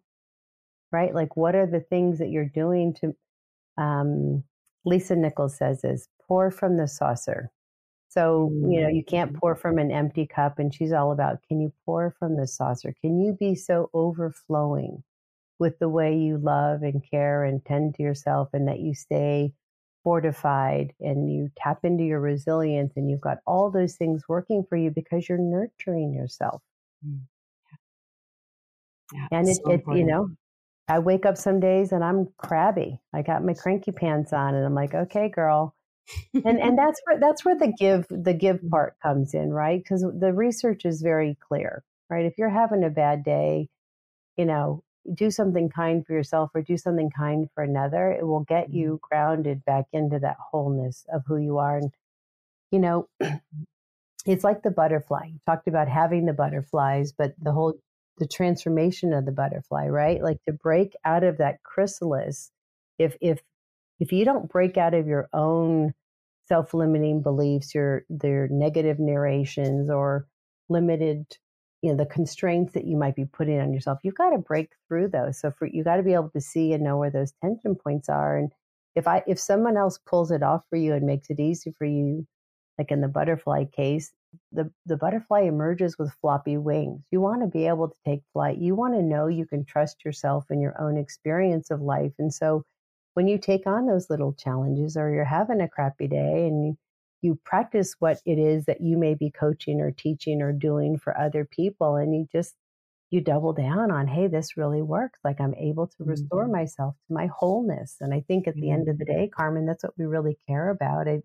right? Like, what are the things that you're doing to, um, Lisa Nichols says is pour from the saucer. So, you know, you can't pour from an empty cup. And she's all about can you pour from the saucer? Can you be so overflowing with the way you love and care and tend to yourself and that you stay fortified and you tap into your resilience and you've got all those things working for you because you're nurturing yourself. Mm. Yeah. and it, so it you know, I wake up some days and I'm crabby. I got my cranky pants on and I'm like, okay, girl. and and that's where that's where the give the give mm. part comes in, right? Because the research is very clear, right? If you're having a bad day, you know, do something kind for yourself or do something kind for another. It will get you mm. grounded back into that wholeness of who you are. And you know, it's like the butterfly. You talked about having the butterflies, but the whole the transformation of the butterfly, right? Like to break out of that chrysalis. If if if you don't break out of your own self-limiting beliefs, your their negative narrations or limited, you know, the constraints that you might be putting on yourself, you've got to break through those. So for you got to be able to see and know where those tension points are. And if I if someone else pulls it off for you and makes it easy for you like in the butterfly case, the, the butterfly emerges with floppy wings. You want to be able to take flight. You want to know you can trust yourself and your own experience of life. And so when you take on those little challenges or you're having a crappy day and you, you practice what it is that you may be coaching or teaching or doing for other people and you just you double down on hey this really works like i'm able to restore mm-hmm. myself to my wholeness and i think at the mm-hmm. end of the day carmen that's what we really care about it,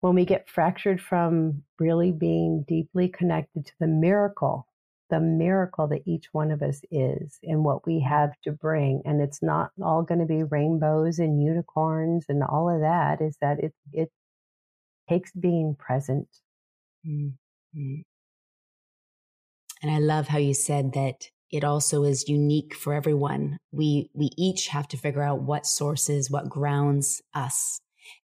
when we get fractured from really being deeply connected to the miracle, the miracle that each one of us is and what we have to bring. And it's not all going to be rainbows and unicorns and all of that, is that it, it takes being present. Mm-hmm. And I love how you said that it also is unique for everyone. We we each have to figure out what sources, what grounds us.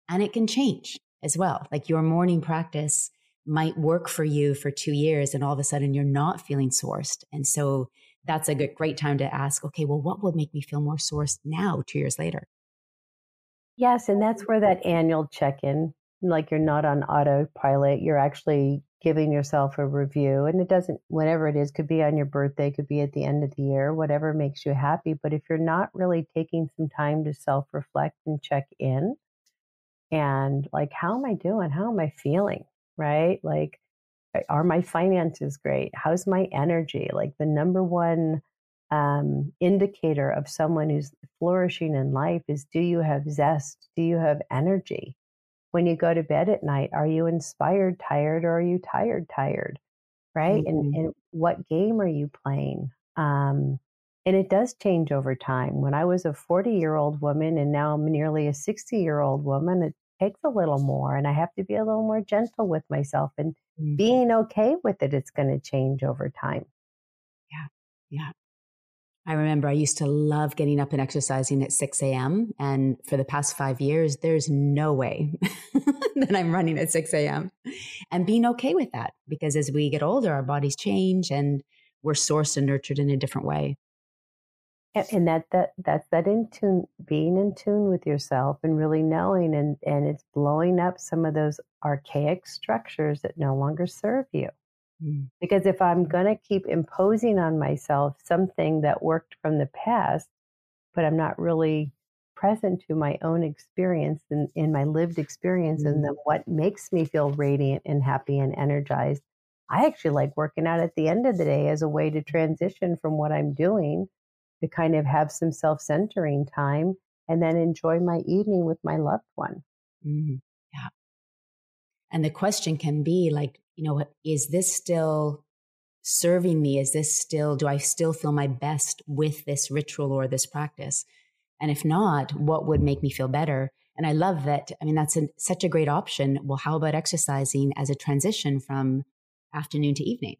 And it can change as well. Like your morning practice might work for you for two years and all of a sudden you're not feeling sourced. And so that's a good, great time to ask, okay, well, what would make me feel more sourced now, two years later? Yes. And that's where that annual check in, like you're not on autopilot, you're actually giving yourself a review. And it doesn't, whenever it is, could be on your birthday, could be at the end of the year, whatever makes you happy. But if you're not really taking some time to self reflect and check in, and like, how am I doing? How am I feeling? Right? Like, are my finances great? How's my energy? Like, the number one um, indicator of someone who's flourishing in life is do you have zest? Do you have energy? When you go to bed at night, are you inspired, tired, or are you tired, tired? Right? Mm-hmm. And, and what game are you playing? Um, and it does change over time. When I was a 40 year old woman and now I'm nearly a 60 year old woman, it takes a little more and I have to be a little more gentle with myself and mm-hmm. being okay with it. It's going to change over time. Yeah. Yeah. I remember I used to love getting up and exercising at 6 a.m. And for the past five years, there's no way that I'm running at 6 a.m. and being okay with that because as we get older, our bodies change and we're sourced and nurtured in a different way. And that, that that's that in tune, being in tune with yourself and really knowing, and, and it's blowing up some of those archaic structures that no longer serve you. Mm. Because if I'm going to keep imposing on myself something that worked from the past, but I'm not really present to my own experience and in my lived experience mm. and then what makes me feel radiant and happy and energized, I actually like working out at the end of the day as a way to transition from what I'm doing to kind of have some self centering time and then enjoy my evening with my loved one. Mm. Yeah. And the question can be like, you know, is this still serving me? Is this still, do I still feel my best with this ritual or this practice? And if not, what would make me feel better? And I love that. I mean, that's a, such a great option. Well, how about exercising as a transition from afternoon to evening?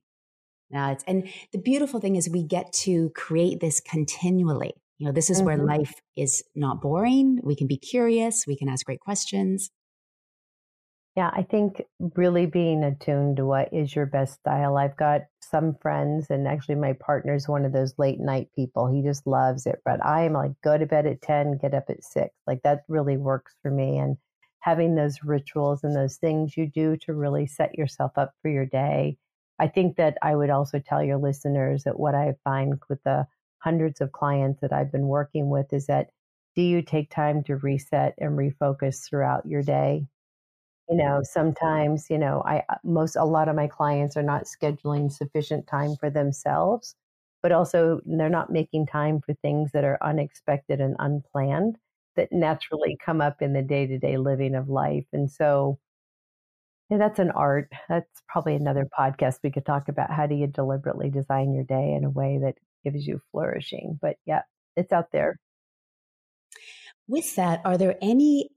Now it's, and the beautiful thing is we get to create this continually. You know, this is mm-hmm. where life is not boring. We can be curious. We can ask great questions. Yeah, I think really being attuned to what is your best style. I've got some friends, and actually, my partner's one of those late night people. He just loves it. But I'm like, go to bed at 10, get up at 6. Like, that really works for me. And having those rituals and those things you do to really set yourself up for your day. I think that I would also tell your listeners that what I find with the hundreds of clients that I've been working with is that do you take time to reset and refocus throughout your day? you know sometimes you know i uh, most a lot of my clients are not scheduling sufficient time for themselves but also they're not making time for things that are unexpected and unplanned that naturally come up in the day-to-day living of life and so yeah, that's an art. That's probably another mm-hmm. podcast we could talk about how do you deliberately design your day in a way that gives you flourishing but yeah it's out mm-hmm. there. With that are there any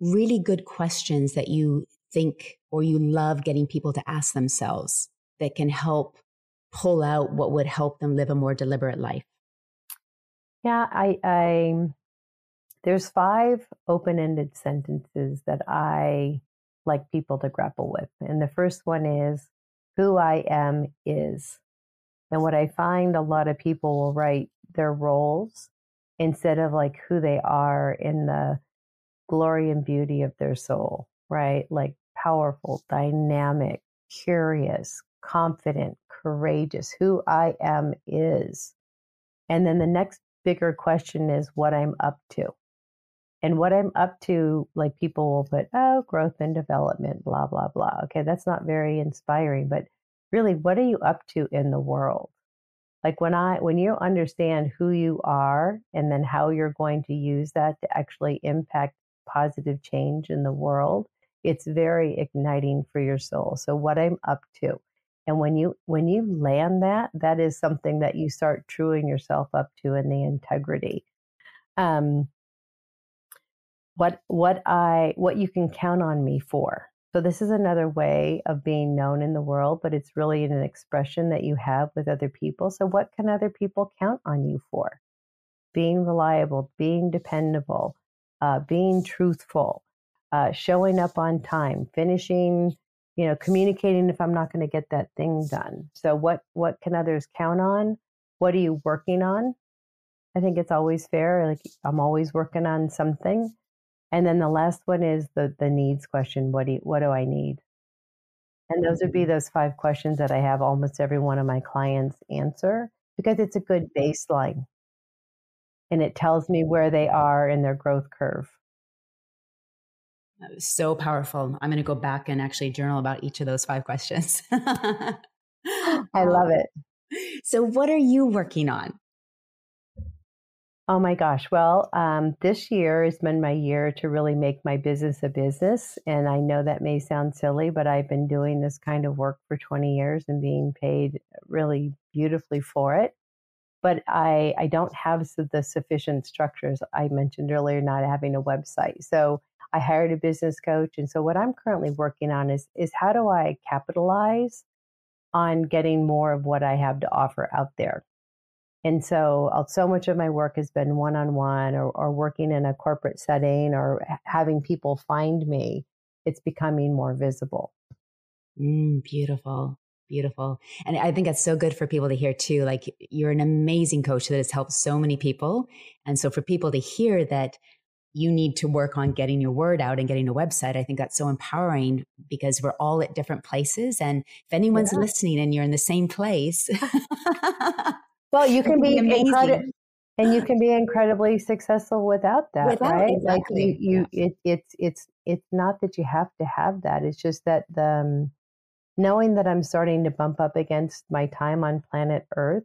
really good questions that you think or you love getting people to ask themselves that can help pull out what would help them live a more deliberate life? Yeah, I, I there's five open-ended sentences that I like people to grapple with. And the first one is who I am is. And what I find a lot of people will write their roles instead of like who they are in the glory and beauty of their soul, right? Like powerful, dynamic, curious, confident, courageous. Who I am is. And then the next bigger question is what I'm up to. And what I'm up to, like people will put, oh, growth and development, blah, blah, blah. Okay, that's not very inspiring, but really, what are you up to in the world? Like when I, when you understand who you are and then how you're going to use that to actually impact positive change in the world, it's very igniting for your soul. So what I'm up to. And when you when you land that, that is something that you start truing yourself up to in the integrity. Um, what what I what you can count on me for. So this is another way of being known in the world, but it's really an expression that you have with other people. So what can other people count on you for? Being reliable, being dependable, uh, being truthful, uh, showing up on time, finishing, you know, communicating if I'm not going to get that thing done. So what what can others count on? What are you working on? I think it's always fair. Like I'm always working on something. And then the last one is the the needs question. What do you, what do I need? And those would be mm-hmm. those five questions that I have almost every one of my clients answer because it's a good baseline and it tells me where they are in their growth curve. So powerful. I'm going to go back and actually journal about each of those five questions. I love it. So, what are you working on? Oh my gosh. Well, um, this year has been my year to really make my business a business. And I know that may sound silly, but I've been doing this kind of work for 20 years and being paid really beautifully for it. But I, I don't have the sufficient structures. I mentioned earlier not having a website. So I hired a business coach. And so what I'm currently working on is, is how do I capitalize on getting more of what I have to offer out there? And so, uh, so much of my work has been one on one or working in a corporate setting or having people find me. It's becoming more visible. Mm, beautiful. Beautiful. And I think that's so good for people to hear too. Like you're an amazing coach that has helped so many people. And so for people to hear that you need to work on getting your word out and getting a website, I think that's so empowering because we're all at different places. And if anyone's yeah. listening and you're in the same place, Well, you can be, incredible, and you can be incredibly successful without that, without, right? Exactly. Like you, you yeah. it, it's it's it's not that you have to have that. It's just that the um, knowing that I'm starting to bump up against my time on planet Earth.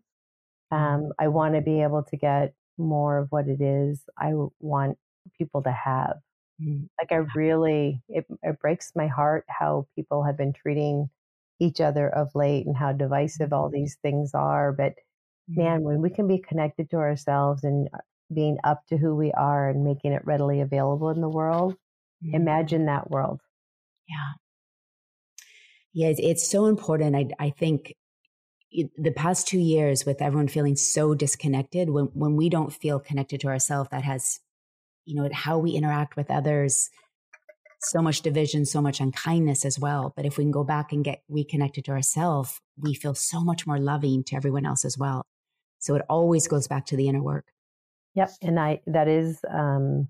Um, mm-hmm. I want to be able to get more of what it is I want people to have. Mm. Like I really, it, it breaks my heart how people have been treating each other of late and how divisive all mm-hmm. these things are. But man, when we can be connected to ourselves and uh, being up to who we are and making it readily available in the world, mm-hmm. imagine that world. Yeah. Yeah, it's, it's so important. I, I think it, the past two years with everyone feeling so disconnected, when, when we don't feel connected to ourselves, that has, you know, how we interact with others, so much division, so much unkindness as well. But if we can go back and get reconnected to ourselves, we feel so much more loving to everyone else as well. So it always goes back to the inner work. Yep. And I, that is, um,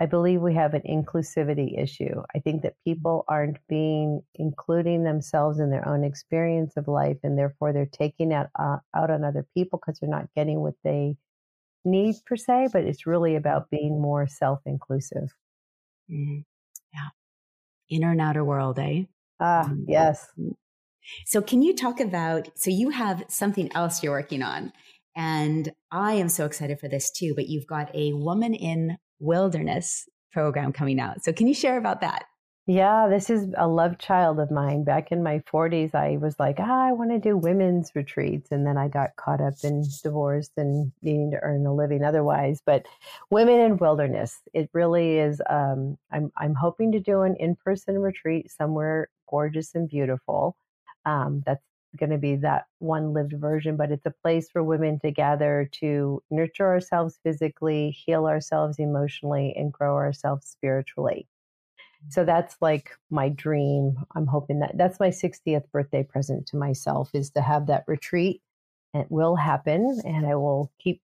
I believe we have an inclusivity issue. I think that people aren't being including themselves in their own experience of life, and therefore they're taking out uh, out on other people because they're not getting what they need per se. But it's really about being more self inclusive. Mm-hmm. Yeah, inner and outer world, eh? Ah, um, yes. So, can you talk about? So, you have something else you're working on, and I am so excited for this too, but you've got a woman in wilderness program coming out. So can you share about that? Yeah, this is a love child of mine. Back in my 40s, I was like, ah, I want to do women's retreats. And then I got caught up in divorce and needing to earn a living otherwise. But Women in Wilderness, it really is. Um, I'm, I'm hoping to do an in person retreat somewhere gorgeous and beautiful. Um, that's going to be that one lived version, but it's a place for women to gather to nurture ourselves physically, heal ourselves emotionally, and grow ourselves spiritually. So that's like my dream. I'm hoping that that's my 60th birthday present to myself is to have that retreat. It will happen, and I will keep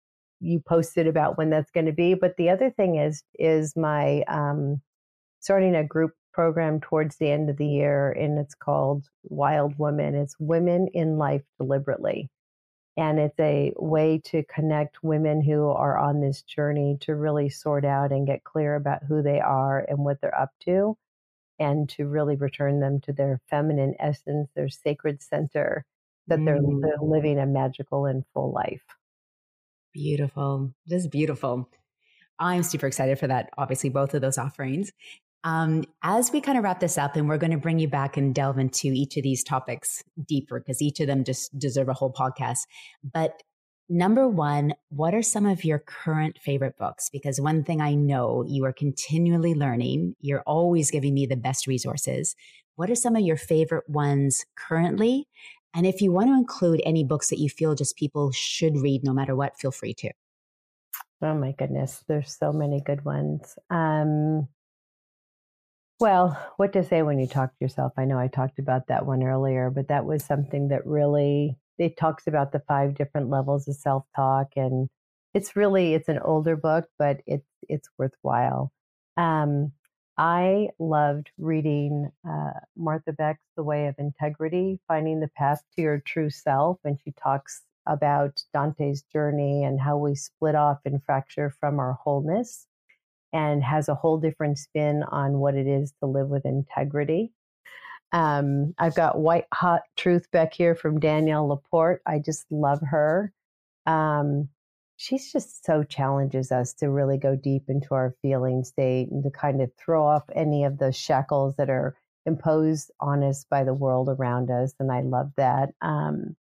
you posted about when that's going to be. But the other thing is, is my um, starting a group program towards the end of the year, and it's called Wild Women. It's Women in Life Deliberately. And it's a way to connect women who are on this journey to really sort out and get clear about who they are and what they're up to, and to really return them to their feminine essence, their sacred center, that mm. they're, they're living a magical and full life. Beautiful. Just beautiful. I'm super excited for that. Obviously, both of those offerings. Um, as we kind of wrap this up, and we're going to bring you back and delve into each of these topics deeper because each of them just deserve a whole podcast. But number one, what are some of your current favorite books? Because one thing I know you are continually learning, you're always giving me the best resources. What are some of your favorite ones currently? And if you want to include any books that you feel just people should read no matter what, feel free to. Oh my goodness, there's so many good ones. Um, well, what to say when you talk to yourself? I know I talked about that one earlier, but that was something that really it talks about the five different levels of self-talk and it's really it's an older book, but it's it's worthwhile. Um, I loved reading uh, Martha Beck's The Way of Integrity, Finding the Path to Your True Self. And she talks about Dante's journey and how we split off and fracture from our wholeness and has a whole different spin on what it is to live with integrity. Um, I've got White Hot Truth back here from Danielle Laporte. I just love her. Um, she's just so challenges us to really go deep into our feeling state and to kind of throw off any of the shackles that are imposed on us by the world around us. And I love that. Um,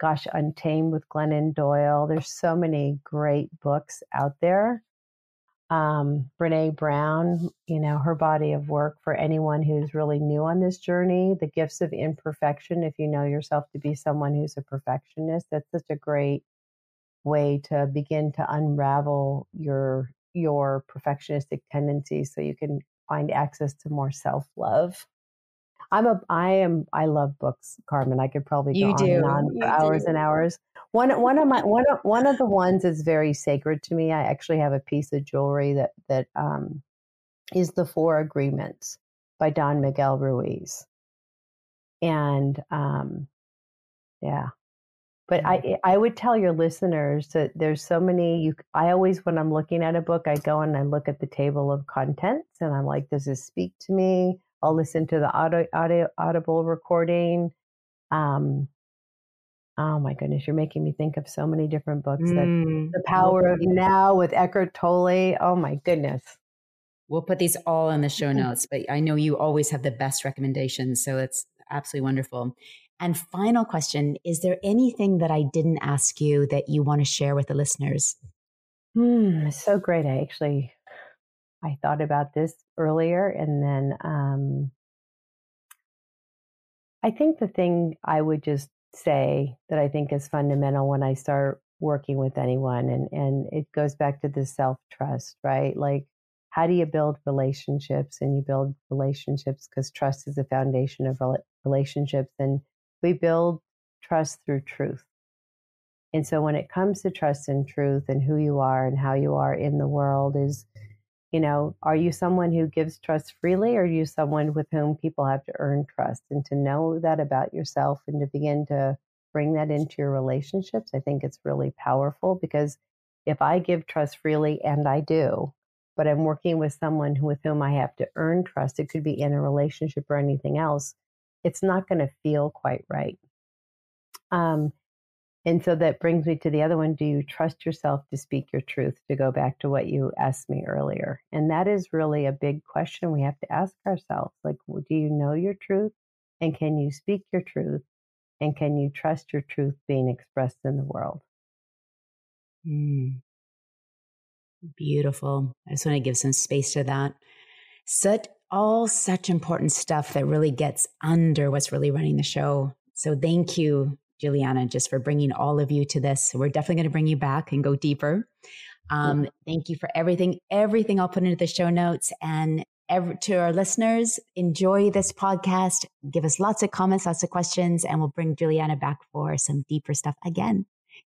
gosh, Untamed with Glennon Doyle. There's so many great books out there. Um, Brene Brown, you know, her body of work for anyone who's really new on this journey, The Gifts of Imperfection. If you know yourself to be someone who's a perfectionist, that's such a great way to begin to unravel your your perfectionistic tendencies so you can find access to more self-love. I'm a I am I love books, Carmen. I could probably go you on do. and on for hours do. and hours. One one of my one of one of the ones is very sacred to me. I actually have a piece of jewelry that that um, is the Four Agreements by Don Miguel Ruiz. And um, yeah, but I. I would tell your listeners that there's so many you I always when I'm looking at a book I go and I look at the table of contents and I'm like does this speak to me? I'll listen to the audio, audio audible recording. Um oh my goodness, you're making me think of so many different books mm. that The Power of Now with Eckhart Tolle. Oh my goodness. We'll put these all in the show notes, but I know you always have the best recommendations, so it's absolutely wonderful. And final question Is there anything that I didn't ask you that you want to share with the listeners? Hmm, so great. I actually I thought about this earlier and then um, I think the thing I would just say that I think is fundamental when I start working with anyone and and it goes back to the self-trust, right? Like how do you build relationships and you build relationships because trust is the foundation of relationships and we build trust through truth. And so when it comes to trust and truth and who you are and how you are in the world is, you know, are you someone who gives trust freely or are you someone with whom people have to earn trust? And to know that about yourself and to begin to bring that into your relationships, I think it's really powerful because if I give trust freely and I do, but I'm working with someone with whom I have to earn trust, it could be in a relationship or anything else it's not going to feel quite right. Um, and so that brings me to the other one. Do you trust yourself to speak your truth? To go back to what you asked me earlier. And that is really a big question we have to ask ourselves. Like, do you know your truth? And can you speak your truth? And can you trust your truth being expressed in the world? Mm. Beautiful. I just want to give some space to that. Such all such important stuff that really gets under what's really running the show. So thank you, Juliana, just for bringing all of you to this. We're definitely going to bring you back and go deeper. Um, thank you for everything. Everything I'll put into the show notes and every, to our listeners, enjoy this podcast. Give us lots of comments, lots of questions, and we'll bring Juliana back for some deeper stuff again.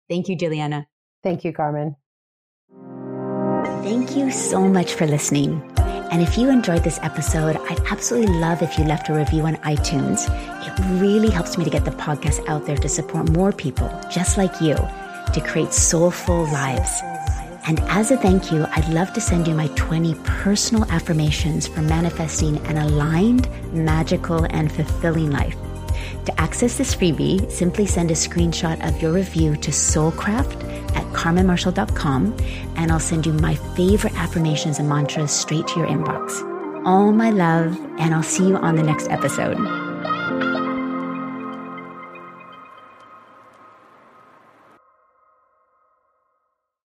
Thank you, Juliana. Thank you, Carmen. Thank you so much for listening. And if you enjoyed this episode, I'd absolutely love if you left a review on iTunes. It really helps me to get the podcast out there to support more people just like you to create soulful lives. And as a thank you, I'd love to send you my 20 personal affirmations for manifesting an aligned, magical, and fulfilling life. To access this freebie, simply send a screenshot of your review to soulcraft at carmenmarshall.com and I'll send you my favorite affirmations and mantras straight to your inbox. All my love, and I'll see you on the next episode.